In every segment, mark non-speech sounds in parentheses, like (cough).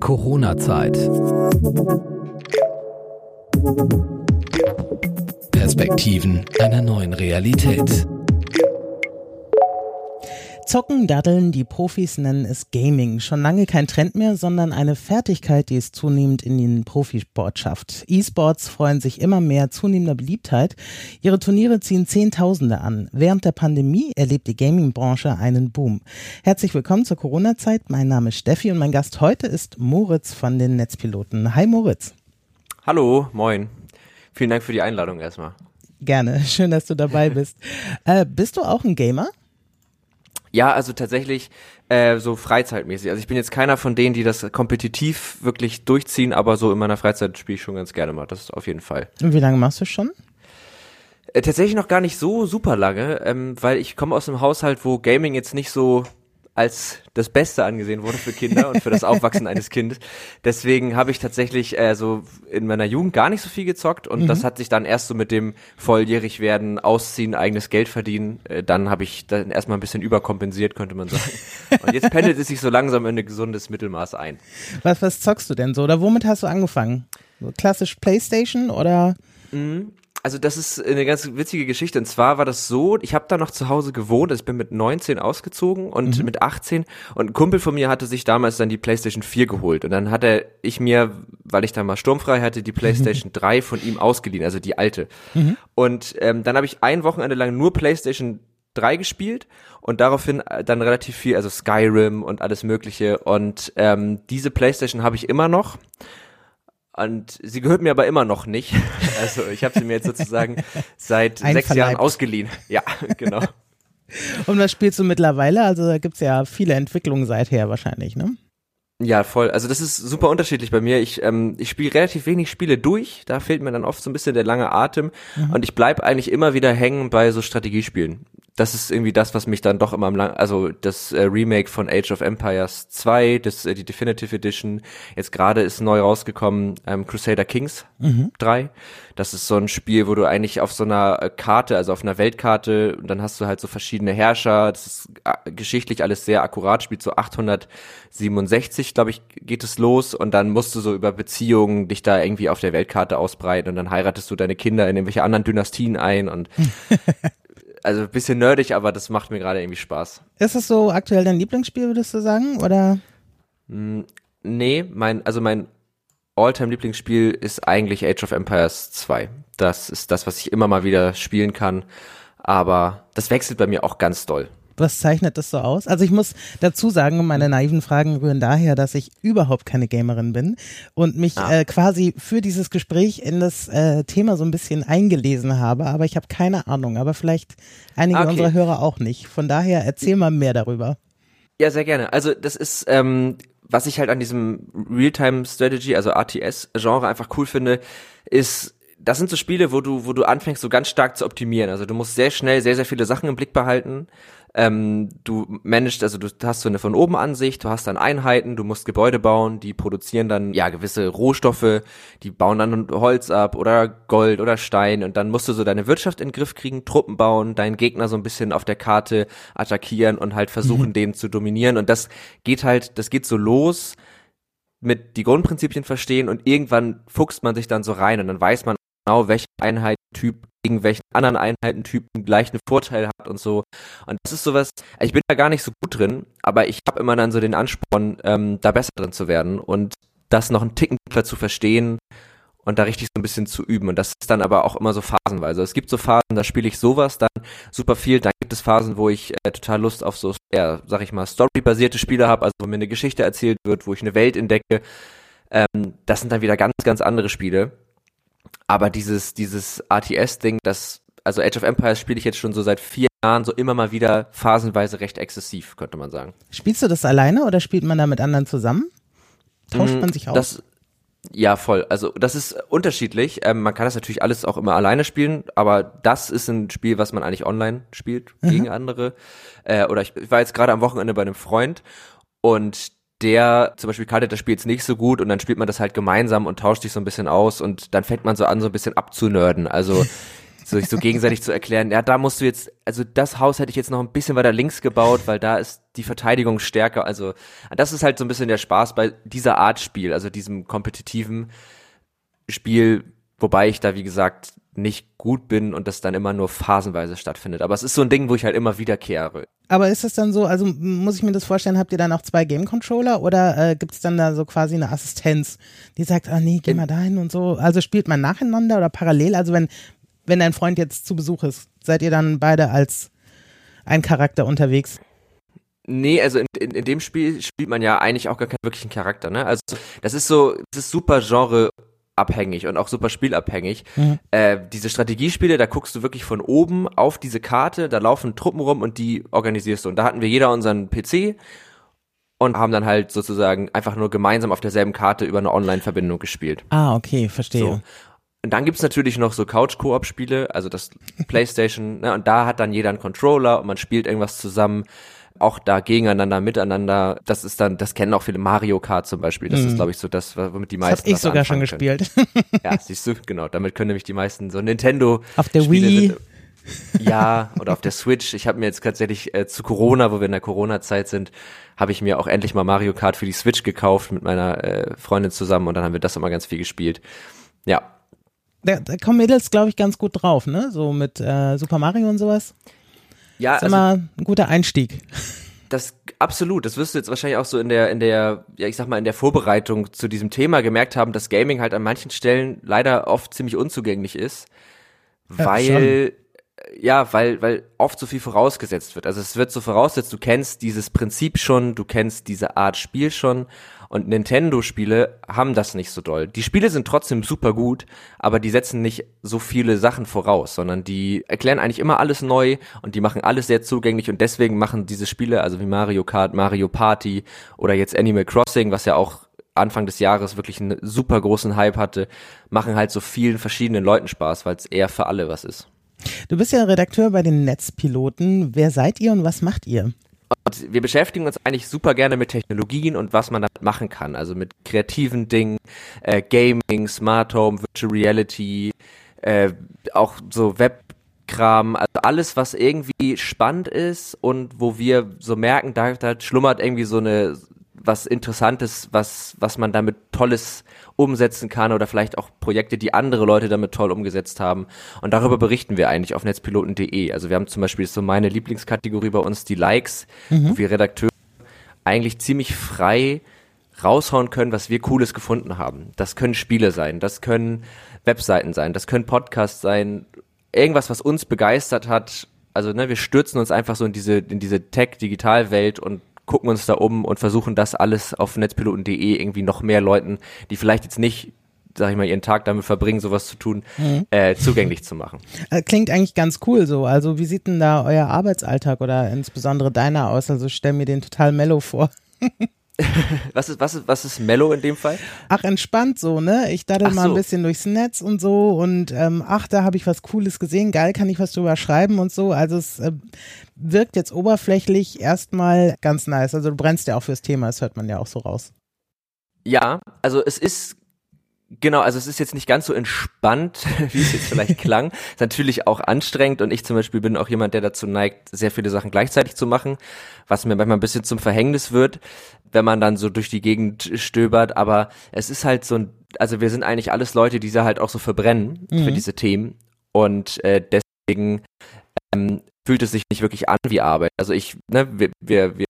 Corona-Zeit. Perspektiven einer neuen Realität. Zocken, Daddeln, die Profis nennen es Gaming. Schon lange kein Trend mehr, sondern eine Fertigkeit, die es zunehmend in den Profisport schafft. E-Sports freuen sich immer mehr zunehmender Beliebtheit. Ihre Turniere ziehen Zehntausende an. Während der Pandemie erlebt die Gaming-Branche einen Boom. Herzlich willkommen zur Corona-Zeit. Mein Name ist Steffi und mein Gast heute ist Moritz von den Netzpiloten. Hi Moritz. Hallo, moin. Vielen Dank für die Einladung erstmal. Gerne, schön, dass du dabei bist. (laughs) äh, bist du auch ein Gamer? Ja, also tatsächlich äh, so freizeitmäßig. Also ich bin jetzt keiner von denen, die das kompetitiv wirklich durchziehen, aber so in meiner Freizeit spiele ich schon ganz gerne mal. Das ist auf jeden Fall. Und wie lange machst du schon? Äh, tatsächlich noch gar nicht so super lange, ähm, weil ich komme aus einem Haushalt, wo Gaming jetzt nicht so als das Beste angesehen wurde für Kinder und für das (laughs) Aufwachsen eines Kindes. Deswegen habe ich tatsächlich äh, so in meiner Jugend gar nicht so viel gezockt und mhm. das hat sich dann erst so mit dem volljährig werden, ausziehen, eigenes Geld verdienen, äh, dann habe ich dann erstmal ein bisschen überkompensiert, könnte man sagen. Und jetzt pendelt es sich so langsam in ein gesundes Mittelmaß ein. Was, was zockst du denn so oder womit hast du angefangen? So klassisch Playstation oder? Mhm also das ist eine ganz witzige Geschichte. Und zwar war das so, ich habe da noch zu Hause gewohnt, also ich bin mit 19 ausgezogen und mhm. mit 18 und ein Kumpel von mir hatte sich damals dann die PlayStation 4 geholt. Und dann hatte ich mir, weil ich da mal sturmfrei hatte, die PlayStation (laughs) 3 von ihm ausgeliehen, also die alte. Mhm. Und ähm, dann habe ich ein Wochenende lang nur PlayStation 3 gespielt und daraufhin äh, dann relativ viel, also Skyrim und alles mögliche. Und ähm, diese PlayStation habe ich immer noch. Und sie gehört mir aber immer noch nicht. (laughs) Also ich habe sie mir jetzt sozusagen seit (laughs) sechs Jahren ausgeliehen. Ja, (laughs) genau. Und was spielst du mittlerweile? Also da gibt's ja viele Entwicklungen seither wahrscheinlich, ne? Ja, voll. Also das ist super unterschiedlich bei mir. Ich, ähm, ich spiele relativ wenig Spiele durch. Da fehlt mir dann oft so ein bisschen der lange Atem. Mhm. Und ich bleib eigentlich immer wieder hängen bei so Strategiespielen das ist irgendwie das, was mich dann doch immer am lang, also das äh, Remake von Age of Empires 2, das, äh, die Definitive Edition, jetzt gerade ist neu rausgekommen, ähm, Crusader Kings mhm. 3. Das ist so ein Spiel, wo du eigentlich auf so einer äh, Karte, also auf einer Weltkarte, und dann hast du halt so verschiedene Herrscher, das ist äh, geschichtlich alles sehr akkurat, spielt so 867, glaube ich, geht es los, und dann musst du so über Beziehungen dich da irgendwie auf der Weltkarte ausbreiten, und dann heiratest du deine Kinder in irgendwelche anderen Dynastien ein, und (laughs) also ein bisschen nerdig, aber das macht mir gerade irgendwie Spaß. Ist es so aktuell dein Lieblingsspiel, würdest du sagen, oder? Mm, nee, mein, also mein Alltime Lieblingsspiel ist eigentlich Age of Empires 2. Das ist das, was ich immer mal wieder spielen kann, aber das wechselt bei mir auch ganz doll was zeichnet das so aus? Also ich muss dazu sagen, meine naiven Fragen rühren daher, dass ich überhaupt keine Gamerin bin und mich ah. äh, quasi für dieses Gespräch in das äh, Thema so ein bisschen eingelesen habe, aber ich habe keine Ahnung, aber vielleicht einige okay. unserer Hörer auch nicht. Von daher erzähl mal mehr darüber. Ja, sehr gerne. Also das ist, ähm, was ich halt an diesem Realtime Strategy, also RTS-Genre einfach cool finde, ist das sind so Spiele, wo du, wo du anfängst, so ganz stark zu optimieren. Also du musst sehr schnell sehr, sehr viele Sachen im Blick behalten. Ähm, du managst, also du hast so eine von oben Ansicht, du hast dann Einheiten, du musst Gebäude bauen, die produzieren dann ja gewisse Rohstoffe, die bauen dann Holz ab oder Gold oder Stein und dann musst du so deine Wirtschaft in den Griff kriegen, Truppen bauen, deinen Gegner so ein bisschen auf der Karte attackieren und halt versuchen, mhm. den zu dominieren. Und das geht halt, das geht so los mit die Grundprinzipien verstehen und irgendwann fuchst man sich dann so rein und dann weiß man genau, welcher Einheitentyp gegen welchen anderen Einheitentypen gleich einen Vorteil hat und so. Und das ist sowas, ich bin da gar nicht so gut drin, aber ich habe immer dann so den Ansporn, ähm, da besser drin zu werden und das noch einen Ticken zu verstehen und da richtig so ein bisschen zu üben. Und das ist dann aber auch immer so phasenweise. Es gibt so Phasen, da spiele ich sowas dann super viel. Dann gibt es Phasen, wo ich äh, total Lust auf so, ja, sag ich mal, storybasierte Spiele habe, also wo mir eine Geschichte erzählt wird, wo ich eine Welt entdecke. Ähm, das sind dann wieder ganz, ganz andere Spiele. Aber dieses, dieses RTS-Ding, das, also Age of Empires spiele ich jetzt schon so seit vier Jahren so immer mal wieder phasenweise recht exzessiv, könnte man sagen. Spielst du das alleine oder spielt man da mit anderen zusammen? Tauscht mm, man sich aus? Das, ja, voll. Also das ist unterschiedlich. Ähm, man kann das natürlich alles auch immer alleine spielen, aber das ist ein Spiel, was man eigentlich online spielt mhm. gegen andere. Äh, oder ich, ich war jetzt gerade am Wochenende bei einem Freund und der zum Beispiel kartet das Spiel jetzt nicht so gut und dann spielt man das halt gemeinsam und tauscht sich so ein bisschen aus und dann fängt man so an, so ein bisschen abzunörden. Also sich so (laughs) gegenseitig zu erklären, ja, da musst du jetzt, also das Haus hätte ich jetzt noch ein bisschen weiter links gebaut, weil da ist die Verteidigung stärker. Also das ist halt so ein bisschen der Spaß bei dieser Art Spiel, also diesem kompetitiven Spiel, wobei ich da, wie gesagt, nicht gut bin und das dann immer nur phasenweise stattfindet. Aber es ist so ein Ding, wo ich halt immer wiederkehre. Aber ist das dann so, also muss ich mir das vorstellen, habt ihr dann auch zwei Game-Controller oder äh, gibt es dann da so quasi eine Assistenz, die sagt, ah nee, geh mal dahin und so. Also spielt man nacheinander oder parallel? Also wenn, wenn dein Freund jetzt zu Besuch ist, seid ihr dann beide als ein Charakter unterwegs? Nee, also in, in, in dem Spiel spielt man ja eigentlich auch gar keinen wirklichen Charakter, ne? Also das ist so, das ist super Genre abhängig und auch super spielabhängig. Mhm. Äh, diese Strategiespiele, da guckst du wirklich von oben auf diese Karte, da laufen Truppen rum und die organisierst du. Und da hatten wir jeder unseren PC und haben dann halt sozusagen einfach nur gemeinsam auf derselben Karte über eine Online-Verbindung gespielt. Ah, okay, verstehe. So. Und dann gibt's natürlich noch so Couch-Koop-Spiele, also das (laughs) Playstation, ne, und da hat dann jeder einen Controller und man spielt irgendwas zusammen auch da gegeneinander, miteinander. Das ist dann, das kennen auch viele Mario Kart zum Beispiel. Das mhm. ist, glaube ich, so das, womit die meisten. Das habe ich sogar schon gespielt. ja, siehst du, genau. Damit können nämlich die meisten so Nintendo. Auf der Spiele Wii. Sind, ja, oder auf der Switch. Ich habe mir jetzt tatsächlich äh, zu Corona, wo wir in der Corona-Zeit sind, habe ich mir auch endlich mal Mario Kart für die Switch gekauft mit meiner äh, Freundin zusammen und dann haben wir das immer ganz viel gespielt. Ja. Da, da kommen Mädels, glaube ich, ganz gut drauf, ne? So mit äh, Super Mario und sowas. Ja, das ist also, immer ein guter Einstieg. Das absolut. Das wirst du jetzt wahrscheinlich auch so in der in der ja ich sag mal in der Vorbereitung zu diesem Thema gemerkt haben, dass Gaming halt an manchen Stellen leider oft ziemlich unzugänglich ist, weil ja, ja weil weil oft so viel vorausgesetzt wird. Also es wird so vorausgesetzt, du kennst dieses Prinzip schon, du kennst diese Art Spiel schon und Nintendo-Spiele haben das nicht so doll. Die Spiele sind trotzdem super gut, aber die setzen nicht so viele Sachen voraus, sondern die erklären eigentlich immer alles neu und die machen alles sehr zugänglich und deswegen machen diese Spiele, also wie Mario Kart, Mario Party oder jetzt Animal Crossing, was ja auch Anfang des Jahres wirklich einen super großen Hype hatte, machen halt so vielen verschiedenen Leuten Spaß, weil es eher für alle was ist. Du bist ja Redakteur bei den Netzpiloten. Wer seid ihr und was macht ihr? Und wir beschäftigen uns eigentlich super gerne mit Technologien und was man damit machen kann. Also mit kreativen Dingen, äh, Gaming, Smart Home, Virtual Reality, äh, auch so Webkram, also alles, was irgendwie spannend ist und wo wir so merken, da, da schlummert irgendwie so eine was Interessantes, was, was man damit Tolles umsetzen kann oder vielleicht auch Projekte, die andere Leute damit toll umgesetzt haben. Und darüber berichten wir eigentlich auf netzpiloten.de. Also wir haben zum Beispiel so meine Lieblingskategorie bei uns, die Likes, mhm. wo wir Redakteure eigentlich ziemlich frei raushauen können, was wir Cooles gefunden haben. Das können Spiele sein, das können Webseiten sein, das können Podcasts sein, irgendwas, was uns begeistert hat. Also ne, wir stürzen uns einfach so in diese in diese Tech-Digital-Welt und gucken uns da um und versuchen das alles auf netzpiloten.de irgendwie noch mehr Leuten, die vielleicht jetzt nicht sag ich mal, ihren Tag damit verbringen, sowas zu tun, mhm. äh, zugänglich zu machen. (laughs) Äh, klingt eigentlich ganz cool so. Also wie sieht denn da euer Arbeitsalltag oder insbesondere deiner aus? Also stell mir den total mellow vor. (laughs) (laughs) was ist, was ist, was ist Mellow in dem Fall? Ach, entspannt so, ne? Ich daddel mal ein bisschen durchs Netz und so und ähm, ach, da habe ich was Cooles gesehen, geil, kann ich was drüber schreiben und so. Also es äh, wirkt jetzt oberflächlich erstmal ganz nice. Also du brennst ja auch fürs Thema, das hört man ja auch so raus. Ja, also es ist Genau, also es ist jetzt nicht ganz so entspannt, (laughs) wie es jetzt vielleicht (laughs) klang. Ist natürlich auch anstrengend und ich zum Beispiel bin auch jemand, der dazu neigt, sehr viele Sachen gleichzeitig zu machen, was mir manchmal ein bisschen zum Verhängnis wird, wenn man dann so durch die Gegend stöbert. Aber es ist halt so ein, also wir sind eigentlich alles Leute, die da halt auch so verbrennen mhm. für diese Themen und äh, deswegen ähm, fühlt es sich nicht wirklich an wie Arbeit. Also ich, ne, wir, wir, wir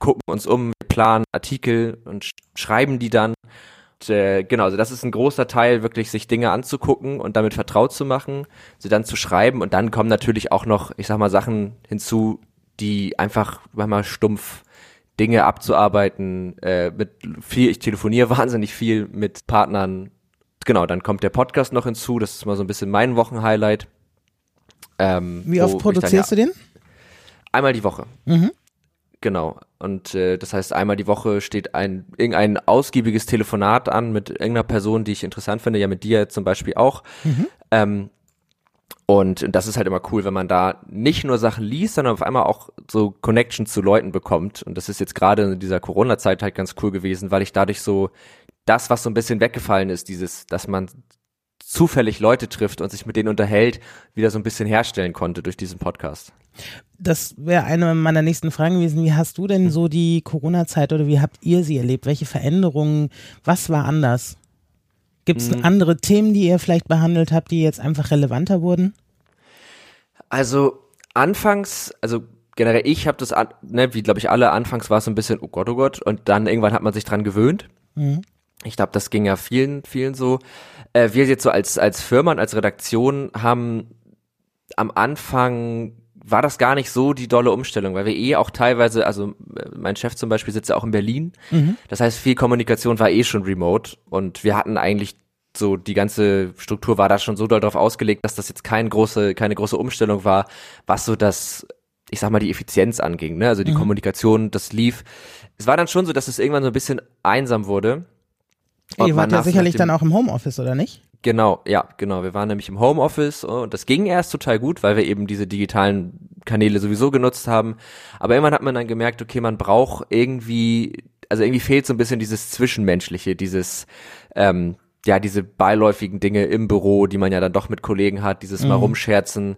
gucken uns um, wir planen Artikel und schreiben die dann äh, genau, also das ist ein großer Teil, wirklich sich Dinge anzugucken und damit vertraut zu machen, sie dann zu schreiben und dann kommen natürlich auch noch, ich sag mal, Sachen hinzu, die einfach manchmal stumpf Dinge abzuarbeiten, äh, mit viel, ich telefoniere (laughs) wahnsinnig viel mit Partnern. Genau, dann kommt der Podcast noch hinzu, das ist mal so ein bisschen mein Wochenhighlight. Ähm, Wie oft produzierst dann, ja, du den? Einmal die Woche. Mhm. Genau. Und äh, das heißt, einmal die Woche steht ein irgendein ausgiebiges Telefonat an mit irgendeiner Person, die ich interessant finde, ja mit dir zum Beispiel auch. Mhm. Ähm, und das ist halt immer cool, wenn man da nicht nur Sachen liest, sondern auf einmal auch so Connections zu Leuten bekommt. Und das ist jetzt gerade in dieser Corona-Zeit halt ganz cool gewesen, weil ich dadurch so das, was so ein bisschen weggefallen ist, dieses, dass man zufällig Leute trifft und sich mit denen unterhält, wieder so ein bisschen herstellen konnte durch diesen Podcast. Das wäre eine meiner nächsten Fragen gewesen. Wie hast du denn so die Corona-Zeit oder wie habt ihr sie erlebt? Welche Veränderungen? Was war anders? Gibt es Mhm. andere Themen, die ihr vielleicht behandelt habt, die jetzt einfach relevanter wurden? Also anfangs, also generell ich habe das, ne, wie glaube ich alle, anfangs war es so ein bisschen, oh Gott, oh Gott, und dann irgendwann hat man sich dran gewöhnt. Mhm. Ich glaube, das ging ja vielen, vielen so. Äh, wir jetzt so als, als Firma und als Redaktion haben am Anfang war das gar nicht so die dolle Umstellung, weil wir eh auch teilweise, also äh, mein Chef zum Beispiel sitzt ja auch in Berlin. Das heißt, viel Kommunikation war eh schon remote und wir hatten eigentlich so die ganze Struktur war da schon so doll darauf ausgelegt, dass das jetzt keine große, keine große Umstellung war, was so das, ich sag mal, die Effizienz anging, ne? Also die Kommunikation, das lief. Es war dann schon so, dass es irgendwann so ein bisschen einsam wurde. Ihr wart ja sicherlich dann auch im Homeoffice, oder nicht? Genau, ja, genau. Wir waren nämlich im Homeoffice und das ging erst total gut, weil wir eben diese digitalen Kanäle sowieso genutzt haben. Aber irgendwann hat man dann gemerkt, okay, man braucht irgendwie, also irgendwie fehlt so ein bisschen dieses Zwischenmenschliche, dieses, ähm, ja, diese beiläufigen Dinge im Büro, die man ja dann doch mit Kollegen hat, dieses mal rumscherzen.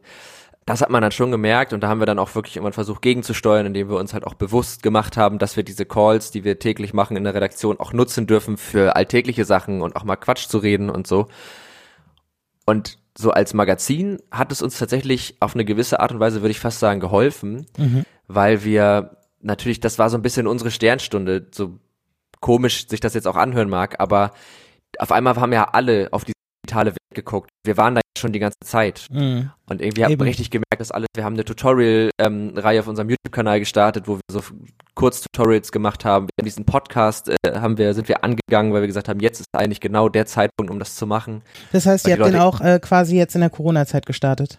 Das hat man dann schon gemerkt und da haben wir dann auch wirklich irgendwann versucht gegenzusteuern, indem wir uns halt auch bewusst gemacht haben, dass wir diese Calls, die wir täglich machen in der Redaktion, auch nutzen dürfen für alltägliche Sachen und auch mal Quatsch zu reden und so. Und so als Magazin hat es uns tatsächlich auf eine gewisse Art und Weise, würde ich fast sagen, geholfen, weil wir natürlich, das war so ein bisschen unsere Sternstunde, so komisch sich das jetzt auch anhören mag, aber auf einmal haben ja alle auf die digitale Welt geguckt. Wir waren da schon die ganze Zeit. Mhm. Und irgendwie haben Eben. wir richtig gemerkt, dass alles, wir haben eine Tutorial-Reihe auf unserem YouTube-Kanal gestartet, wo wir so Kurztutorials gemacht haben. Wir haben diesen Podcast, äh, haben wir, sind wir angegangen, weil wir gesagt haben, jetzt ist eigentlich genau der Zeitpunkt, um das zu machen. Das heißt, ihr habt den Leute- auch äh, quasi jetzt in der Corona-Zeit gestartet.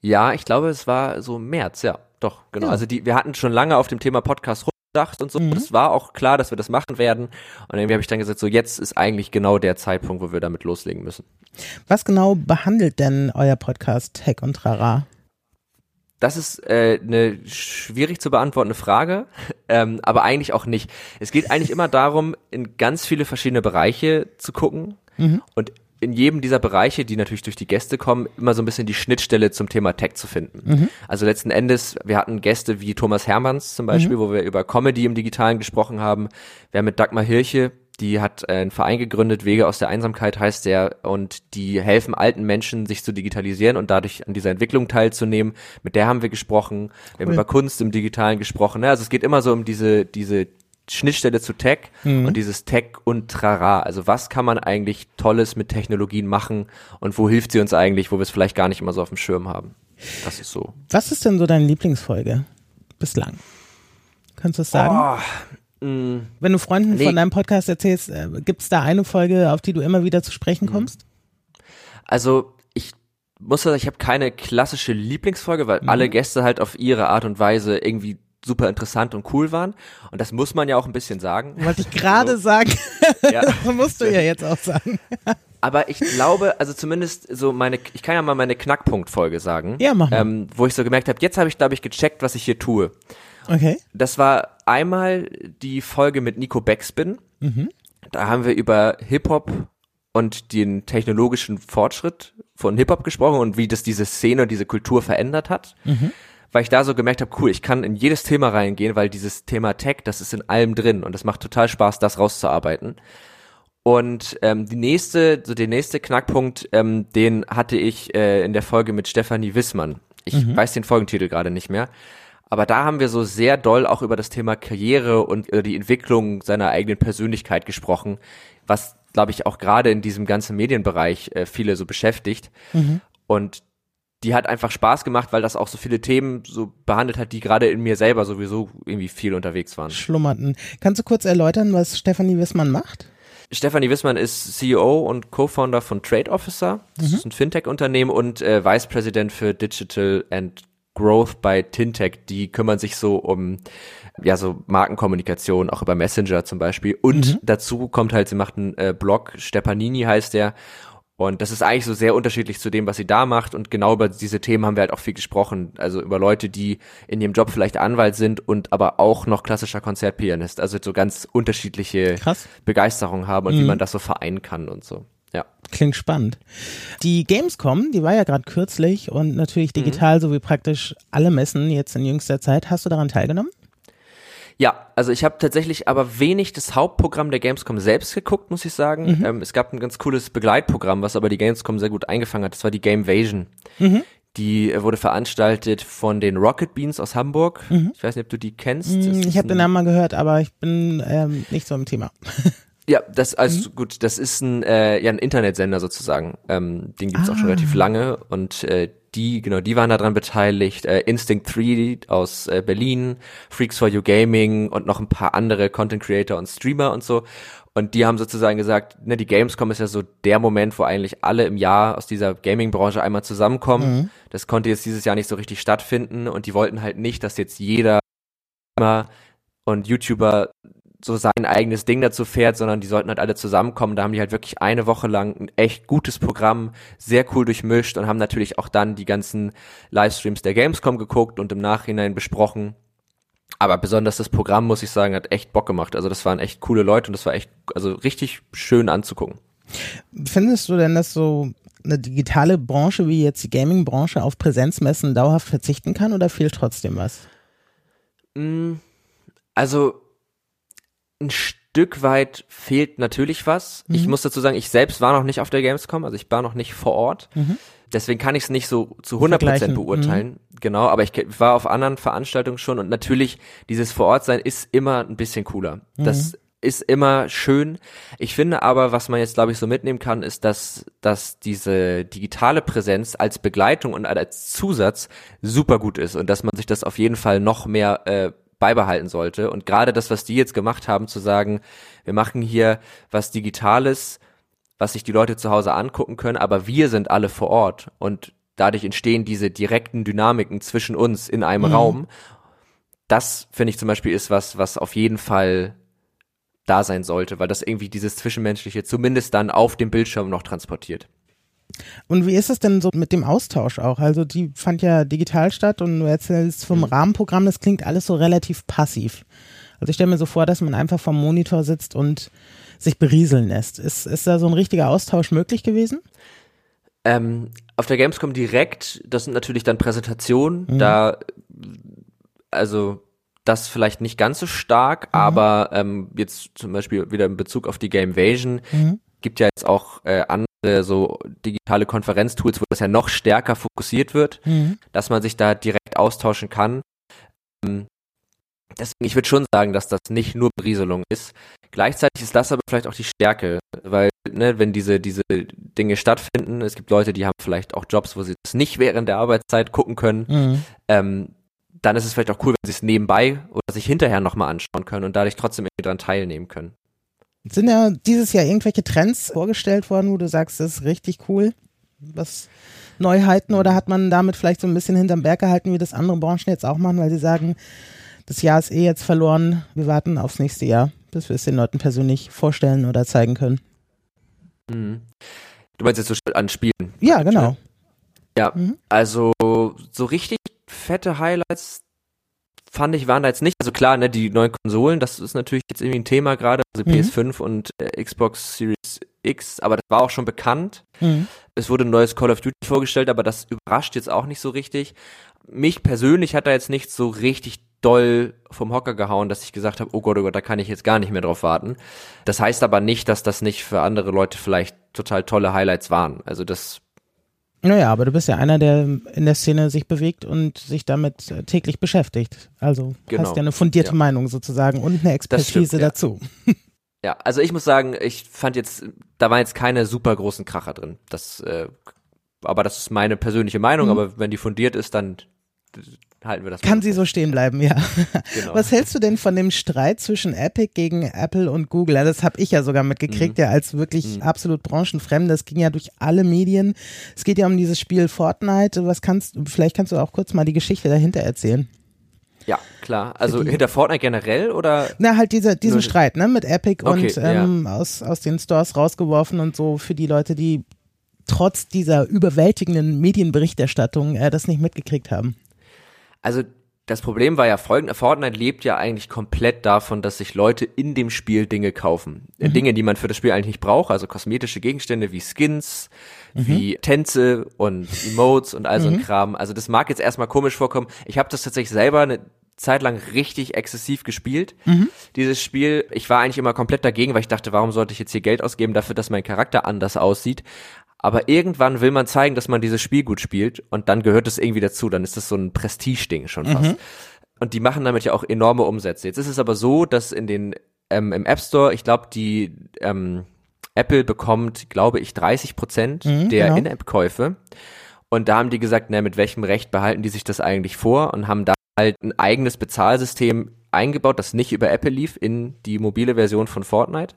Ja, ich glaube, es war so März, ja, doch, genau. Ja. Also die, wir hatten schon lange auf dem Thema Podcast rumgedacht und so. Mhm. Es war auch klar, dass wir das machen werden. Und irgendwie habe ich dann gesagt, so jetzt ist eigentlich genau der Zeitpunkt, wo wir damit loslegen müssen. Was genau behandelt denn euer Podcast Tech und Trara? Das ist äh, eine schwierig zu beantwortende Frage, (laughs) ähm, aber eigentlich auch nicht. Es geht eigentlich immer darum, in ganz viele verschiedene Bereiche zu gucken und in jedem dieser Bereiche, die natürlich durch die Gäste kommen, immer so ein bisschen die Schnittstelle zum Thema Tech zu finden. Also letzten Endes, wir hatten Gäste wie Thomas Hermanns zum Beispiel, wo wir über Comedy im Digitalen gesprochen haben. Wir haben mit Dagmar Hirche, die hat äh, einen Verein gegründet, Wege aus der Einsamkeit heißt der, und die helfen alten Menschen, sich zu digitalisieren und dadurch an dieser Entwicklung teilzunehmen. Mit der haben wir gesprochen. Wir haben Cool. über Kunst im Digitalen gesprochen. Ne? Also es geht immer so um diese, diese Schnittstelle zu Tech und dieses Tech und Trara. Also was kann man eigentlich Tolles mit Technologien machen und wo hilft sie uns eigentlich, wo wir es vielleicht gar nicht immer so auf dem Schirm haben. Das ist so. Was ist denn so deine Lieblingsfolge bislang? Kannst du es sagen? Mm, Wenn du Freunden Nee. von deinem Podcast erzählst, äh, gibt es da eine Folge, auf die du immer wieder zu sprechen Mhm. kommst? Also ich muss sagen, ich habe keine klassische Lieblingsfolge, weil alle Gäste halt auf ihre Art und Weise irgendwie super interessant und cool waren. Und das muss man ja auch ein bisschen sagen. Wollte ich (laughs) gerade So. sagen. Ja. Das (laughs) musst du ja jetzt auch sagen. (laughs) Aber ich glaube, also zumindest so meine, ich kann ja mal meine Knackpunktfolge sagen. Ja, mach mal. Ähm, wo ich so gemerkt habe, jetzt habe ich, glaube ich, gecheckt, was ich hier tue. Okay. Das war einmal die Folge mit Nico Backspin. Mhm. Da haben wir über Hip-Hop und den technologischen Fortschritt von Hip-Hop gesprochen und wie das diese Szene und diese Kultur verändert hat. Mhm. Weil ich da so gemerkt habe, cool, ich kann in jedes Thema reingehen, weil dieses Thema Tech, das ist in allem drin und es macht total Spaß, das rauszuarbeiten. Und ähm, die nächste, so der nächste Knackpunkt, ähm, den hatte ich äh, in der Folge mit Stefanie Wissmann. Ich weiß den Folgentitel gerade nicht mehr. Aber da haben wir so sehr doll auch über das Thema Karriere und über die Entwicklung seiner eigenen Persönlichkeit gesprochen, was, glaube ich, auch gerade in diesem ganzen Medienbereich äh, viele so beschäftigt. Und die hat einfach Spaß gemacht, weil das auch so viele Themen so behandelt hat, die gerade in mir selber sowieso irgendwie viel unterwegs waren. Schlummerten. Kannst du kurz erläutern, was Stefanie Wissmann macht? Stefanie Wissmann ist CEO und Co-Founder von Trade Officer. Das ist ein Fintech-Unternehmen und äh, Vice President für Digital and Growth bei Tintech. Die kümmern sich so um ja so Markenkommunikation, auch über Messenger zum Beispiel. Und dazu kommt halt, sie macht einen äh, Blog, Stepanini heißt der. Und das ist eigentlich so sehr unterschiedlich zu dem, was sie da macht. Und genau über diese Themen haben wir halt auch viel gesprochen. Also über Leute, die in ihrem Job vielleicht Anwalt sind und aber auch noch klassischer Konzertpianist. Also so ganz unterschiedliche Krass. Begeisterung haben und wie man das so vereinen kann und so. Ja. Klingt spannend. Die Gamescom, die war ja gerade kürzlich und natürlich digital, so wie praktisch alle Messen jetzt in jüngster Zeit. Hast du daran teilgenommen? Ja, also ich habe tatsächlich aber wenig das Hauptprogramm der Gamescom selbst geguckt, muss ich sagen. Mhm. Ähm, es gab ein ganz cooles Begleitprogramm, was aber die Gamescom sehr gut eingefangen hat. Das war die Gamevasion. Mhm. Die äh, wurde veranstaltet von den Rocket Beans aus Hamburg. Ich weiß nicht, ob du die kennst. Das Hm, ist Ich habe den Namen mal gehört, aber ich bin ähm, nicht so im Thema. (laughs) Ja, das also Mhm. gut, das ist ein äh, ja ein Internetsender sozusagen. Ähm, den gibt's auch schon Ah. relativ lange und äh, die genau, die waren daran beteiligt. Äh, Instinct 3 aus äh, Berlin, Freaks for You Gaming und noch ein paar andere Content Creator und Streamer und so. Und die haben sozusagen gesagt, ne, die Gamescom ist ja so der Moment, wo eigentlich alle im Jahr aus dieser Gaming-Branche einmal zusammenkommen. Das konnte jetzt dieses Jahr nicht so richtig stattfinden und die wollten halt nicht, dass jetzt jeder Streamer und YouTuber so sein eigenes Ding dazu fährt, sondern die sollten halt alle zusammenkommen. Da haben die halt wirklich eine Woche lang ein echt gutes Programm, sehr cool durchmischt und haben natürlich auch dann die ganzen Livestreams der Gamescom geguckt und im Nachhinein besprochen. Aber besonders das Programm, muss ich sagen, hat echt Bock gemacht. Also das waren echt coole Leute und das war echt, also richtig schön anzugucken. Findest du denn, dass so eine digitale Branche wie jetzt die Gaming-Branche auf Präsenzmessen dauerhaft verzichten kann oder fehlt trotzdem was? Mm, Also ein Stück weit fehlt natürlich was. Ich muss dazu sagen, ich selbst war noch nicht auf der Gamescom, also ich war noch nicht vor Ort. Deswegen kann ich es nicht so zu 100% Vergleichen. beurteilen. Genau, aber ich war auf anderen Veranstaltungen schon und natürlich dieses Vorortsein ist immer ein bisschen cooler. Das ist immer schön. Ich finde aber, was man jetzt glaube ich so mitnehmen kann, ist, dass, dass diese digitale Präsenz als Begleitung und als Zusatz super gut ist und dass man sich das auf jeden Fall noch mehr äh, beibehalten sollte. Und gerade das, was die jetzt gemacht haben, zu sagen, wir machen hier was Digitales, was sich die Leute zu Hause angucken können, aber wir sind alle vor Ort und dadurch entstehen diese direkten Dynamiken zwischen uns in einem Raum. Das finde ich zum Beispiel ist was, was auf jeden Fall da sein sollte, weil das irgendwie dieses Zwischenmenschliche zumindest dann auf dem Bildschirm noch transportiert. Und wie ist es denn so mit dem Austausch auch? Also die fand ja digital statt und du erzählst vom Rahmenprogramm, das klingt alles so relativ passiv. Also ich stelle mir so vor, dass man einfach vom Monitor sitzt und sich berieseln lässt. Ist, ist da so ein richtiger Austausch möglich gewesen? Ähm, auf der Gamescom direkt, das sind natürlich dann Präsentationen, da, also das vielleicht nicht ganz so stark, aber ähm, jetzt zum Beispiel wieder in Bezug auf die Gamevasion, gibt ja jetzt auch äh, andere so digitale Konferenztools, wo das ja noch stärker fokussiert wird, dass man sich da direkt austauschen kann. Ähm, deswegen, ich würde schon sagen, dass das nicht nur Berieselung ist. Gleichzeitig ist das aber vielleicht auch die Stärke, weil, ne, wenn diese, diese Dinge stattfinden, es gibt Leute, die haben vielleicht auch Jobs, wo sie das nicht während der Arbeitszeit gucken können, ähm, dann ist es vielleicht auch cool, wenn sie es nebenbei oder sich hinterher nochmal anschauen können und dadurch trotzdem irgendwie dran teilnehmen können. Sind ja dieses Jahr irgendwelche Trends vorgestellt worden, wo du sagst, das ist richtig cool? Was Neuheiten oder hat man damit vielleicht so ein bisschen hinterm Berg gehalten, wie das andere Branchen jetzt auch machen, weil sie sagen, das Jahr ist eh jetzt verloren, wir warten aufs nächste Jahr, bis wir es den Leuten persönlich vorstellen oder zeigen können. Mhm. Du meinst jetzt so an Spielen? Ja, genau. Ja, Mhm. also so richtig fette Highlights fand ich waren da jetzt nicht. Also klar, ne, die neuen Konsolen, das ist natürlich jetzt irgendwie ein Thema gerade, also Mhm. PS5 und äh, Xbox Series X, aber das war auch schon bekannt. Mhm. Es wurde ein neues Call of Duty vorgestellt, aber das überrascht jetzt auch nicht so richtig. Mich persönlich hat da jetzt nicht so richtig doll vom Hocker gehauen, dass ich gesagt habe, oh Gott, oh Gott, da kann ich jetzt gar nicht mehr drauf warten. Das heißt aber nicht, dass das nicht für andere Leute vielleicht total tolle Highlights waren. Also das Naja, aber du bist ja einer, der in der Szene sich bewegt und sich damit äh, täglich beschäftigt. Also Genau. hast ja eine fundierte Ja. Meinung sozusagen und eine Expertise stimmt, ja. dazu. Ja, also ich muss sagen, ich fand jetzt, da waren jetzt keine super großen Kracher drin. Das, äh, aber das ist meine persönliche Meinung, Mhm. aber wenn die fundiert ist, dann halten wir das. Kann sie so stehen bleiben, ja. (laughs) Genau. Was hältst du denn von dem Streit zwischen Epic gegen Apple und Google? Ja, das habe ich ja sogar mitgekriegt, ja, als wirklich absolut branchenfremd. Das ging ja durch alle Medien. Es geht ja um dieses Spiel Fortnite. Was kannst vielleicht kannst du auch kurz mal die Geschichte dahinter erzählen? Ja, klar. Also die- hinter Fortnite generell oder? Na, halt dieser, diesen Nur- Streit, ne, mit Epic Okay, und ähm, aus, aus den Stores rausgeworfen und so für die Leute, die trotz dieser überwältigenden Medienberichterstattung äh, das nicht mitgekriegt haben. Also das Problem war ja folgend, Fortnite lebt ja eigentlich komplett davon, dass sich Leute in dem Spiel Dinge kaufen. Äh, Mhm. Dinge, die man für das Spiel eigentlich nicht braucht, also kosmetische Gegenstände wie Skins, wie Tänze und Emotes und all so ein Kram. Also das mag jetzt erstmal komisch vorkommen. Ich habe das tatsächlich selber eine Zeit lang richtig exzessiv gespielt, dieses Spiel. Ich war eigentlich immer komplett dagegen, weil ich dachte, warum sollte ich jetzt hier Geld ausgeben dafür, dass mein Charakter anders aussieht? Aber irgendwann will man zeigen, dass man dieses Spiel gut spielt und dann gehört es irgendwie dazu. Dann ist das so ein Prestige-Ding schon fast. Und die machen damit ja auch enorme Umsätze. Jetzt ist es aber so, dass in den ähm, im App Store, ich glaube, die ähm, Apple bekommt, glaube ich, 30 Prozent der genau. In-App-Käufe. Und da haben die gesagt, na, mit welchem Recht behalten die sich das eigentlich vor und haben da halt ein eigenes Bezahlsystem eingebaut, das nicht über Apple lief, in die mobile Version von Fortnite.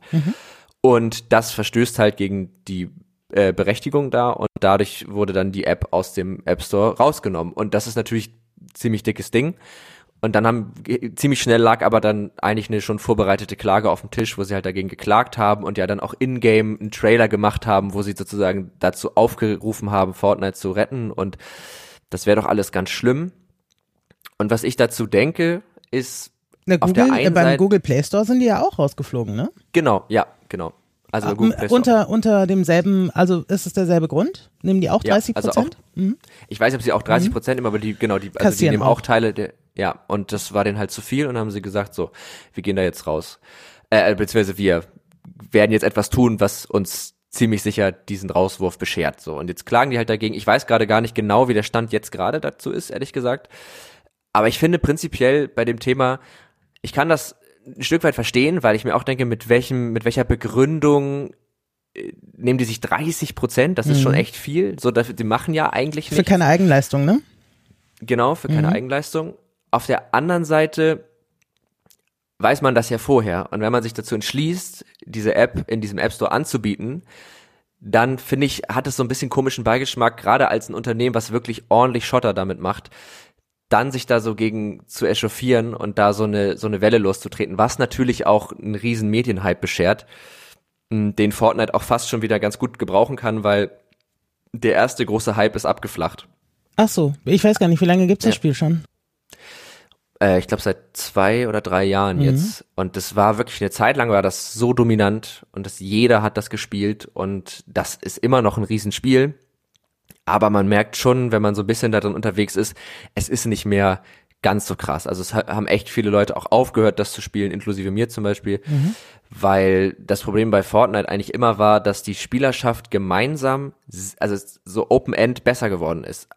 Und das verstößt halt gegen die äh, Berechtigung da und dadurch wurde dann die App aus dem App Store rausgenommen. Und das ist natürlich ziemlich dickes Ding. Und dann haben ziemlich schnell lag aber dann eigentlich eine schon vorbereitete Klage auf dem Tisch, wo sie halt dagegen geklagt haben und ja dann auch in-game einen Trailer gemacht haben, wo sie sozusagen dazu aufgerufen haben, Fortnite zu retten und das wäre doch alles ganz schlimm. Und was ich dazu denke, ist Na, auf der Google, äh, einen beim Seite Google Play Store sind die ja auch rausgeflogen, ne? genau, ja, genau. Also Play Store. unter, unter demselben, also ist es derselbe Grund? Nehmen die auch Ja, 30 also auch- Prozent? mhm. Ich weiß nicht, ob sie auch 30 Prozent nehmen, aber die, genau, die, also die nehmen auch. auch Teile der, ja, und das war denen halt zu viel und haben sie gesagt, so, wir gehen da jetzt raus. Äh, beziehungsweise wir werden jetzt etwas tun, was uns ziemlich sicher diesen Rauswurf beschert, so. Und jetzt klagen die halt dagegen. Ich weiß gerade gar nicht genau, wie der Stand jetzt gerade dazu ist, ehrlich gesagt. Aber ich finde prinzipiell bei dem Thema, ich kann das ein Stück weit verstehen, weil ich mir auch denke, mit welchem, mit welcher Begründung äh, nehmen die sich 30 Prozent, das ist schon echt viel. So, die machen ja eigentlich Für nicht. keine Eigenleistung, ne? Genau, für keine Eigenleistung. Auf der anderen Seite weiß man das ja vorher. Und wenn man sich dazu entschließt, diese App in diesem App Store anzubieten, dann finde ich, hat es so ein bisschen komischen Beigeschmack, gerade als ein Unternehmen, was wirklich ordentlich Schotter damit macht, dann sich da so gegen zu echauffieren und da so eine, so eine Welle loszutreten, was natürlich auch einen riesen Medienhype beschert, m, den Fortnite auch fast schon wieder ganz gut gebrauchen kann, weil der erste große Hype ist abgeflacht. Ach so, ich weiß gar nicht, wie lange gibt's das Ja. Spiel schon? Äh, ich glaube seit zwei oder drei Jahren jetzt. Und das war wirklich eine Zeit lang war das so dominant und dass jeder hat das gespielt und das ist immer noch ein Riesenspiel. Aber man merkt schon, wenn man so ein bisschen da drin unterwegs ist, es ist nicht mehr ganz so krass. Also es ha- haben echt viele Leute auch aufgehört, das zu spielen, inklusive mir zum Beispiel, weil das Problem bei Fortnite eigentlich immer war, dass die Spielerschaft gemeinsam, also so Open-End besser geworden ist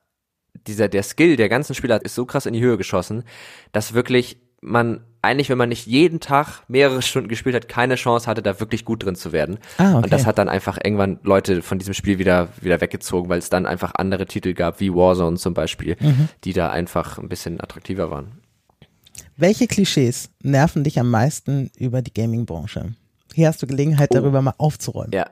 dieser, der Skill der ganzen Spieler ist so krass in die Höhe geschossen, dass wirklich man eigentlich, wenn man nicht jeden Tag mehrere Stunden gespielt hat, keine Chance hatte, da wirklich gut drin zu werden. Ah, okay. Und das hat dann einfach irgendwann Leute von diesem Spiel wieder, wieder weggezogen, weil es dann einfach andere Titel gab, wie Warzone zum Beispiel, Mhm. die da einfach ein bisschen attraktiver waren. Welche Klischees nerven dich am meisten über die Gaming-Branche? Hier hast du Gelegenheit, darüber mal aufzuräumen. Oh. Ja.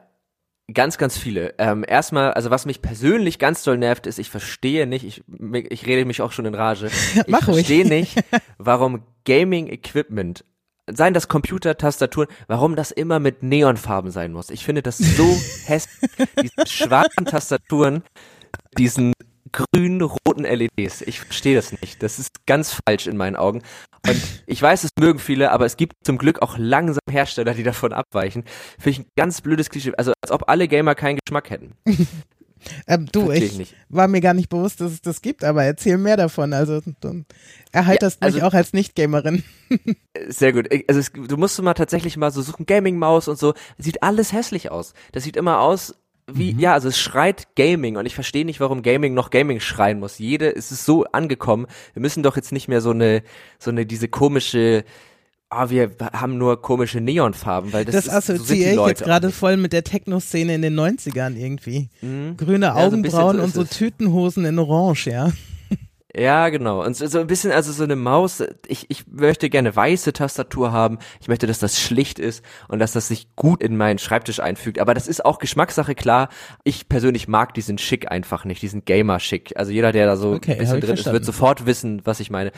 Ganz, ganz viele. Ähm, erstmal, also was mich persönlich ganz doll nervt, ist, ich verstehe nicht, ich, ich rede mich auch schon in Rage. (laughs) Ich Mach ruhig. verstehe nicht, warum Gaming-Equipment, seien das Computer, Tastaturen, warum das immer mit Neonfarben sein muss. Ich finde das so (laughs) hässlich. Diese schwarzen Tastaturen, diesen grün roten LEDs. Ich verstehe das nicht. Das ist ganz falsch in meinen Augen. Und ich weiß, es mögen viele, aber es gibt zum Glück auch langsam Hersteller, die davon abweichen. Finde ich ein ganz blödes Klischee. Also als ob alle Gamer keinen Geschmack hätten. (laughs) Ähm, du, Versteh ich ich nicht. war mir gar nicht bewusst, dass es das gibt, aber erzähl mehr davon. Also du erheiterst Ja, mich also- auch als Nicht-Gamerin. (laughs) Sehr gut. Also es, du musst mal tatsächlich mal so suchen, Gaming-Maus und so. Sieht alles hässlich aus. Das sieht immer aus wie, ja, also es schreit Gaming und ich verstehe nicht, warum Gaming noch Gaming schreien muss. Jede, es ist so angekommen. Wir müssen doch jetzt nicht mehr so eine, so eine, diese komische, ah, wir haben nur komische Neonfarben, weil das, Das, ist, so assoziiere ich Leute jetzt gerade voll mit der Techno-Szene in den 90ern irgendwie. Mhm. Grüne Ja, so Augenbrauen so und so. Tütenhosen in Orange, ja. Ja, genau. Und so, so ein bisschen, also so eine Maus, ich, ich möchte gerne weiße Tastatur haben. Ich möchte, dass das schlicht ist und dass das sich gut in meinen Schreibtisch einfügt. Aber das ist auch Geschmackssache, klar. Ich persönlich mag diesen Schick einfach nicht, diesen Gamer-Schick. Also jeder, der da so Okay, ein bisschen drin ist, verstanden. wird sofort wissen, was ich meine.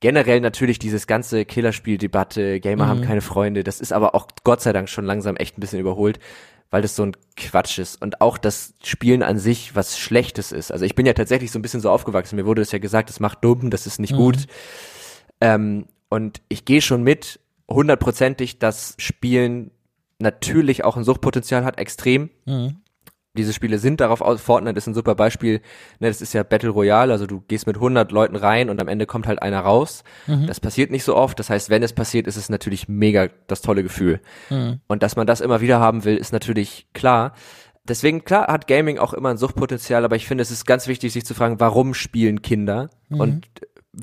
generell natürlich dieses ganze Killerspiel-Debatte, Gamer Mhm. haben keine Freunde, das ist aber auch Gott sei Dank schon langsam echt ein bisschen überholt, weil das so ein Quatsch ist und auch das Spielen an sich was Schlechtes ist. Also ich bin ja tatsächlich so ein bisschen so aufgewachsen, mir wurde es ja gesagt, das macht dumm, das ist nicht Mhm. gut. Ähm, und ich gehe schon mit, hundertprozentig, dass Spielen natürlich auch ein Suchtpotenzial hat, extrem. Mhm. Diese Spiele sind darauf aus. Fortnite ist ein super Beispiel. Ne, das ist ja Battle Royale, also du gehst mit 100 Leuten rein und am Ende kommt halt einer raus. Das passiert nicht so oft. Das heißt, wenn es passiert, ist es natürlich mega das tolle Gefühl. Und dass man das immer wieder haben will, ist natürlich klar. Deswegen, klar, hat Gaming auch immer ein Suchtpotenzial, aber ich finde, es ist ganz wichtig, sich zu fragen, warum spielen Kinder und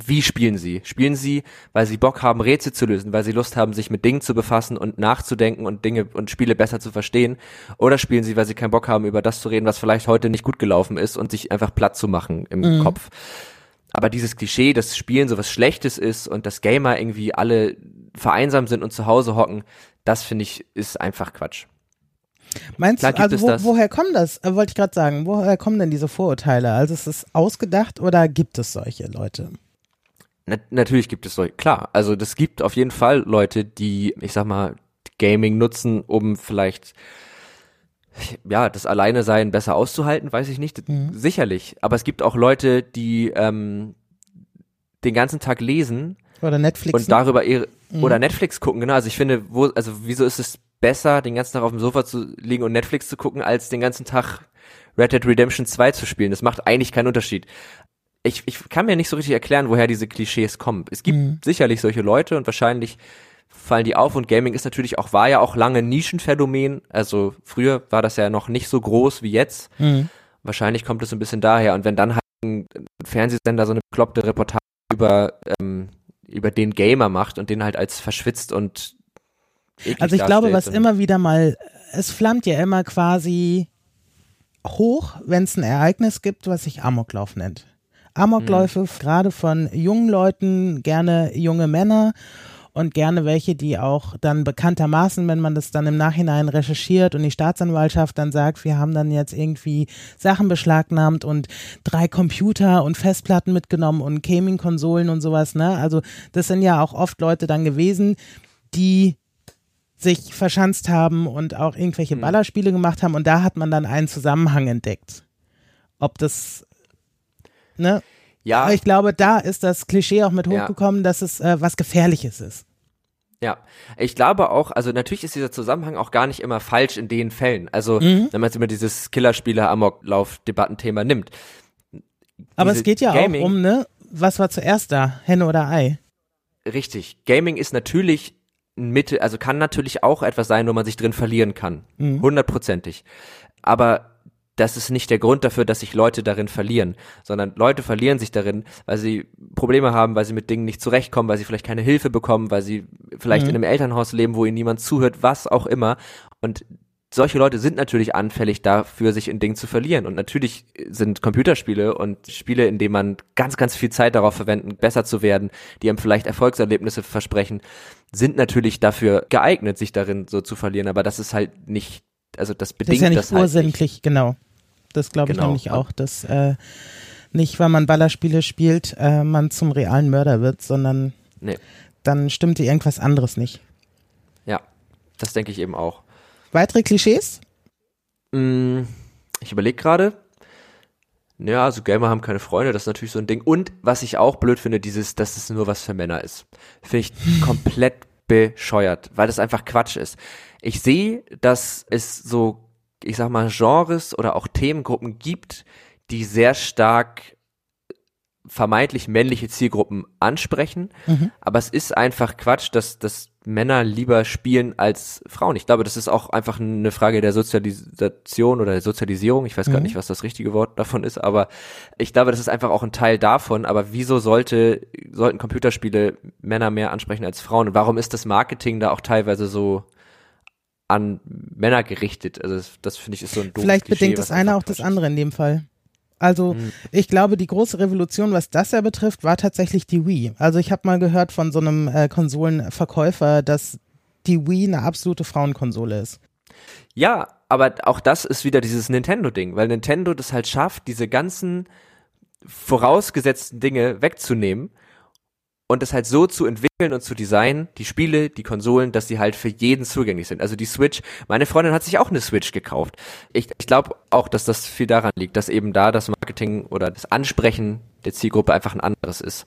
wie spielen sie? Spielen sie, weil sie Bock haben, Rätsel zu lösen, weil sie Lust haben, sich mit Dingen zu befassen und nachzudenken und Dinge und Spiele besser zu verstehen? Oder spielen sie, weil sie keinen Bock haben, über das zu reden, was vielleicht heute nicht gut gelaufen ist und sich einfach platt zu machen im Kopf? Aber dieses Klischee, dass Spielen sowas Schlechtes ist und dass Gamer irgendwie alle vereinsamt sind und zu Hause hocken, das finde ich, ist einfach Quatsch. Meinst Klar du, also wo, woher kommt das? Äh, Wollte ich gerade sagen, woher kommen denn diese Vorurteile? Also ist es ausgedacht oder gibt es solche Leute? Na, natürlich gibt es solche, klar. Also das gibt auf jeden Fall Leute, die, ich sag mal, Gaming nutzen, um vielleicht ja, das Alleinesein besser auszuhalten, weiß ich nicht. Sicherlich. Aber es gibt auch Leute, die ähm, den ganzen Tag lesen Oder Netflix? und darüber ihre oder Netflix gucken, genau. Also ich finde, wo, also wieso ist es besser, den ganzen Tag auf dem Sofa zu liegen und Netflix zu gucken, als den ganzen Tag Red Dead Redemption 2 zu spielen? Das macht eigentlich keinen Unterschied. Ich, ich kann mir nicht so richtig erklären, woher diese Klischees kommen. Es gibt sicherlich solche Leute und wahrscheinlich fallen die auf und Gaming ist natürlich auch, war ja auch lange Nischenphänomen. Also früher war das ja noch nicht so groß wie jetzt. Mhm. Wahrscheinlich kommt es ein bisschen daher. Und wenn dann halt ein Fernsehsender so eine bekloppte Reportage über, ähm, über den Gamer macht und den halt als verschwitzt und Also ich glaube, was immer wieder mal, es flammt ja immer quasi hoch, wenn es ein Ereignis gibt, was sich Amoklauf nennt. Amokläufe, Mhm. gerade von jungen Leuten, gerne junge Männer und gerne welche, die auch dann bekanntermaßen, wenn man das dann im Nachhinein recherchiert und die Staatsanwaltschaft dann sagt, wir haben dann jetzt irgendwie Sachen beschlagnahmt und drei Computer und Festplatten mitgenommen und Gaming-Konsolen und sowas, ne? Also das sind ja auch oft Leute dann gewesen, die sich verschanzt haben und auch irgendwelche Ballerspiele gemacht haben und da hat man dann einen Zusammenhang entdeckt. Ob das, ne? Ja, Aber ich glaube, da ist das Klischee auch mit Ja. hochgekommen, dass es äh, was Gefährliches ist. Ja, ich glaube auch, also natürlich ist dieser Zusammenhang auch gar nicht immer falsch in den Fällen. Also, Mhm. wenn man jetzt immer dieses Killerspieler-Amoklauf-Debattenthema nimmt. Aber Diese es geht ja Gaming- auch um, ne? Was war zuerst da? Henne oder Ei? Richtig. Gaming ist natürlich ein Mittel, also kann natürlich auch etwas sein, wo man sich drin verlieren kann. Mhm. Hundertprozentig. Aber das ist nicht der Grund dafür, dass sich Leute darin verlieren, sondern Leute verlieren sich darin, weil sie Probleme haben, weil sie mit Dingen nicht zurechtkommen, weil sie vielleicht keine Hilfe bekommen, weil sie vielleicht Mhm. in einem Elternhaus leben, wo ihnen niemand zuhört, was auch immer. Und solche Leute sind natürlich anfällig dafür, sich in Dingen zu verlieren. Und natürlich sind Computerspiele und Spiele, in denen man ganz, ganz viel Zeit darauf verwenden, besser zu werden, die einem vielleicht Erfolgserlebnisse versprechen, sind natürlich dafür geeignet, sich darin so zu verlieren. Aber das ist halt nicht, also das Das bedingt ist ja nicht das halt nicht. ursächlich, genau. Das glaube ich Genau. nämlich auch, dass äh, nicht, weil man Ballerspiele spielt, äh, man zum realen Mörder wird, sondern Nee. dann stimmte irgendwas anderes nicht. Ja, das denke ich eben auch. Weitere Klischees? Mm, Ich überlege gerade. Ja, also Gamer haben keine Freunde, das ist natürlich so ein Ding. Und was ich auch blöd finde, dieses, dass es nur was für Männer ist. Finde ich (laughs) komplett bescheuert, weil das einfach Quatsch ist. Ich sehe, dass es so, ich sag mal, Genres oder auch Themengruppen gibt, die sehr stark vermeintlich männliche Zielgruppen ansprechen, aber es ist einfach Quatsch, dass, dass Männer lieber spielen als Frauen. Ich glaube, das ist auch einfach eine Frage der Sozialisation oder der Sozialisierung. Ich weiß gar nicht, was das richtige Wort davon ist, aber ich glaube, das ist einfach auch ein Teil davon. Aber wieso sollte, sollten Computerspiele Männer mehr ansprechen als Frauen? Und warum ist das Marketing da auch teilweise so an Männer gerichtet? Also das, das finde ich ist so ein Vielleicht Klischee, bedingt das eine auch das andere in dem Fall. Also Hm. ich glaube, die große Revolution, was das ja betrifft, war tatsächlich die Wii. Also ich habe mal gehört von so einem äh, Konsolenverkäufer, dass die Wii eine absolute Frauenkonsole ist. Ja, aber auch das ist wieder dieses Nintendo-Ding, weil Nintendo das halt schafft, diese ganzen vorausgesetzten Dinge wegzunehmen und es halt so zu entwickeln und zu designen, die Spiele, die Konsolen, dass sie halt für jeden zugänglich sind. Also die Switch, meine Freundin hat sich auch eine Switch gekauft. Ich, ich glaube auch, dass das viel daran liegt, dass eben da das Marketing oder das Ansprechen der Zielgruppe einfach ein anderes ist.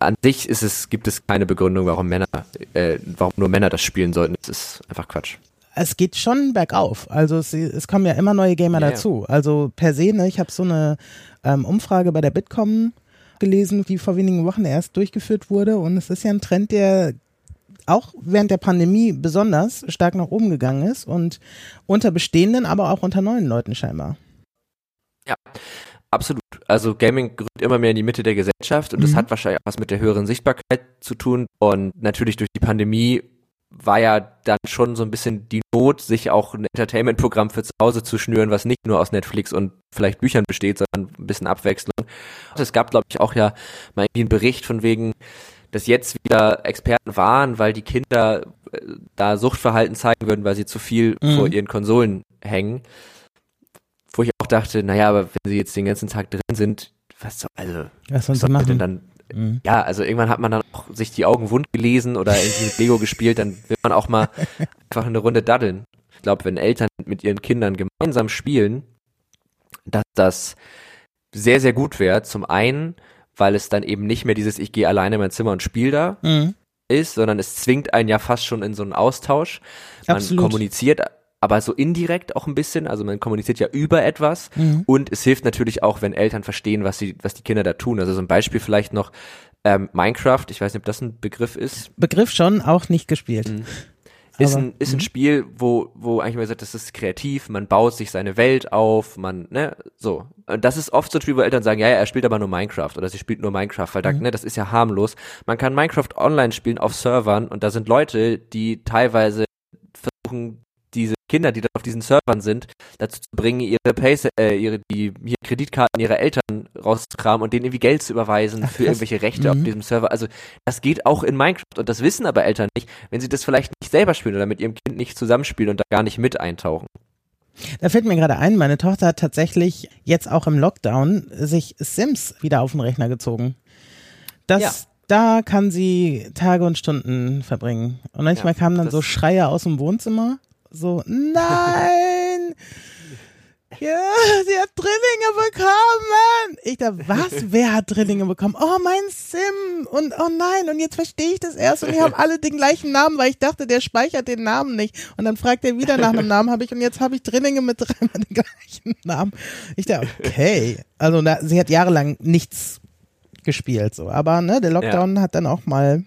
An sich ist es, gibt es keine Begründung, warum Männer, äh, warum nur Männer das spielen sollten. Es ist einfach Quatsch es geht schon bergauf. Also es, es kommen ja immer neue Gamer ja, dazu. Also per se, ne, ich habe so eine ähm, Umfrage bei der Bitkom gelesen, die vor wenigen Wochen erst durchgeführt wurde. Und es ist ja ein Trend, der auch während der Pandemie besonders stark nach oben gegangen ist und unter bestehenden, aber auch unter neuen Leuten scheinbar. Ja, absolut. Also Gaming gerückt immer mehr in die Mitte der Gesellschaft und mhm. das hat wahrscheinlich auch was mit der höheren Sichtbarkeit zu tun. Und natürlich durch die Pandemie war ja dann schon so ein bisschen die Not, sich auch ein Entertainment-Programm für zu Hause zu schnüren, was nicht nur aus Netflix und vielleicht Büchern besteht, sondern ein bisschen Abwechslung. Es gab, glaube ich, auch ja mal irgendwie einen Bericht von wegen, dass jetzt wieder Experten waren, weil die Kinder äh, da Suchtverhalten zeigen würden, weil sie zu viel mhm. vor ihren Konsolen hängen. Wo ich auch dachte, naja, aber wenn sie jetzt den ganzen Tag drin sind, was soll, also, was, was soll man denn dann Mhm. Ja, also irgendwann hat man dann auch sich die Augen wund gelesen oder irgendwie mit Lego gespielt, dann will man auch mal (laughs) einfach eine Runde daddeln. Ich glaube, wenn Eltern mit ihren Kindern gemeinsam spielen, dass das sehr, sehr gut wäre. Zum einen, weil es dann eben nicht mehr dieses Ich gehe alleine in mein Zimmer und spiele da mhm. ist, sondern es zwingt einen ja fast schon in so einen Austausch. Man Absolut. kommuniziert aber so indirekt auch ein bisschen. Also man kommuniziert ja über etwas mhm. und es hilft natürlich auch, wenn Eltern verstehen, was sie, was die Kinder da tun. Also so ein Beispiel vielleicht noch ähm, Minecraft. Ich weiß nicht, ob das ein Begriff ist. Begriff schon, auch nicht gespielt. Mhm. Ist, Aber, ein, ist ein mhm. Spiel, wo, wo eigentlich mal sagt, das ist kreativ, man baut sich seine Welt auf, man, ne, so. Und das ist oft so ein Spiel, wo Eltern sagen, ja, ja, er spielt aber nur Minecraft oder sie spielt nur Minecraft, weil da, mhm. ne, das ist ja harmlos. Man kann Minecraft online spielen auf Servern und da sind Leute, die teilweise versuchen, Kinder, die da auf diesen Servern sind, dazu zu bringen, ihre Pay äh, ihre die hier Kreditkarten ihrer Eltern rauszukramen und denen irgendwie Geld zu überweisen Ach, für irgendwelche Rechte mhm. auf diesem Server. Also das geht auch in Minecraft und das wissen aber Eltern nicht, wenn sie das vielleicht nicht selber spielen oder mit ihrem Kind nicht zusammenspielen und da gar nicht mit eintauchen. Da fällt mir gerade ein, meine Tochter hat tatsächlich jetzt auch im Lockdown sich Sims wieder auf den Rechner gezogen. Das ja da kann sie Tage und Stunden verbringen. Und manchmal ja, kamen dann so Schreie aus dem Wohnzimmer so, nein! Ja, sie hat Drillinge bekommen. Ich dachte, was? (laughs) Wer hat Drillinge bekommen? Oh, mein Sim. Und oh nein, und jetzt verstehe ich das erst und die haben alle den gleichen Namen, weil ich dachte, der speichert den Namen nicht. Und dann fragt er wieder nach einem Namen, habe ich, und jetzt habe ich Drillinge mit dreimal den gleichen Namen. Ich dachte, okay. Also na, sie hat jahrelang nichts gespielt, so. Aber ne, der Lockdown ja. hat dann auch mal.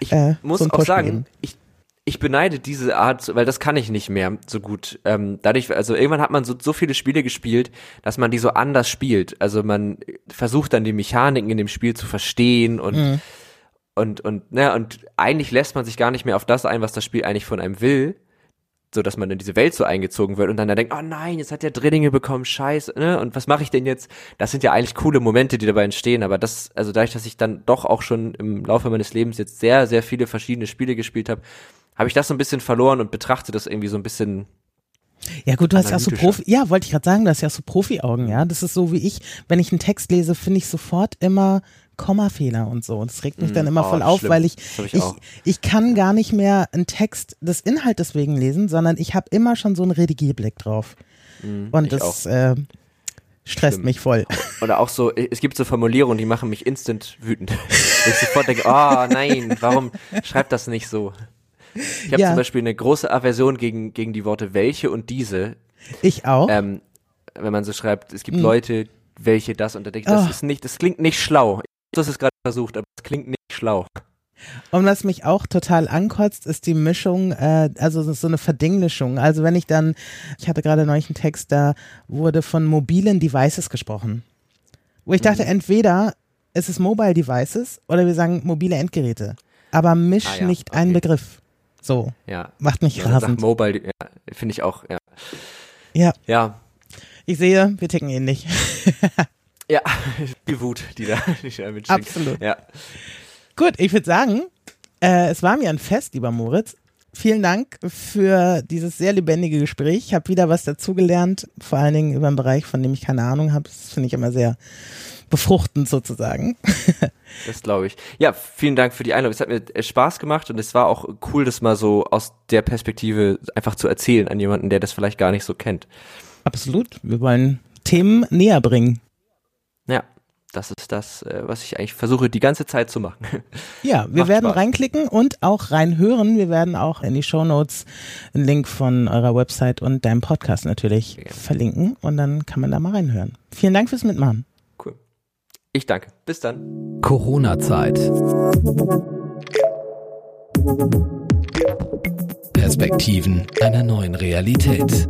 Ich äh, muss so auch sagen, ich ich beneide diese Art, weil das kann ich nicht mehr so gut. Ähm, dadurch, also irgendwann hat man so, so viele Spiele gespielt, dass man die so anders spielt. Also man versucht dann die Mechaniken in dem Spiel zu verstehen und mhm. und und ne und eigentlich lässt man sich gar nicht mehr auf das ein, was das Spiel eigentlich von einem will, so dass man in diese Welt so eingezogen wird und dann da denkt, oh nein, jetzt hat der Drillinge bekommen, scheiße, ne? Und was mache ich denn jetzt? Das sind ja eigentlich coole Momente, die dabei entstehen, aber das, also dadurch, dass ich dann doch auch schon im Laufe meines Lebens jetzt sehr, sehr viele verschiedene Spiele gespielt habe, habe ich das so ein bisschen verloren und betrachte das irgendwie so ein bisschen ja gut, du hast ja auch so Profi, ja, wollte ich gerade sagen, du hast ja so Profi-Augen, ja. Das ist so wie ich, wenn ich einen Text lese, finde ich sofort immer Kommafehler und so. Und das regt mich mm, dann immer oh, voll auf, schlimm. weil ich, ich, ich, ich, kann gar nicht mehr einen Text des Inhaltes wegen lesen, sondern ich habe immer schon so einen Redigierblick drauf. Mm, und das äh, stresst schlimm. mich voll. (laughs) Oder auch so, es gibt so Formulierungen, die machen mich instant wütend. (laughs) ich sofort denke, oh (laughs) nein, warum schreibt das nicht so? Ich habe ja. zum Beispiel eine große Aversion gegen, gegen die Worte welche und diese. Ich auch. Ähm, wenn man so schreibt, es gibt mhm. Leute, welche das und da denke ich, das oh. ist nicht, das klingt nicht schlau. Du hast es gerade versucht, aber es klingt nicht schlau. Und was mich auch total ankotzt, ist die Mischung, äh, also so eine Verdinglischung. Also wenn ich dann, ich hatte gerade neulich einen Text, da wurde von mobilen Devices gesprochen. Wo ich dachte, mhm. entweder ist es Mobile Devices oder wir sagen mobile Endgeräte. Aber misch ah, ja. nicht okay. einen Begriff. So. Ja. Macht mich ja, rasend. Mobile, ja, finde ich auch, ja. Ja. Ja. Ich sehe, wir ticken ähnlich. (laughs) ja, (laughs) viel Wut, die da, die da Absolut. Ja. Gut, ich würde sagen, äh, es war mir ein Fest, lieber Moritz. Vielen Dank für dieses sehr lebendige Gespräch. Ich habe wieder was dazugelernt, vor allen Dingen über einen Bereich, von dem ich keine Ahnung habe. Das finde ich immer sehr befruchtend sozusagen. (laughs) Das glaube ich. Ja, vielen Dank für die Einladung. Es hat mir äh, Spaß gemacht und es war auch cool, das mal so aus der Perspektive einfach zu erzählen an jemanden, der das vielleicht gar nicht so kennt. Absolut. Wir wollen Themen näher bringen. Ja, das ist das, äh, was ich eigentlich versuche, die ganze Zeit zu machen. (laughs) Ja, wir Macht werden Spaß. reinklicken und auch reinhören. Wir werden auch in die Shownotes einen Link von eurer Website und deinem Podcast natürlich gerne. verlinken und dann kann man da mal reinhören. Vielen Dank fürs Mitmachen. Ich danke. Bis dann. Corona-Zeit. Perspektiven einer neuen Realität.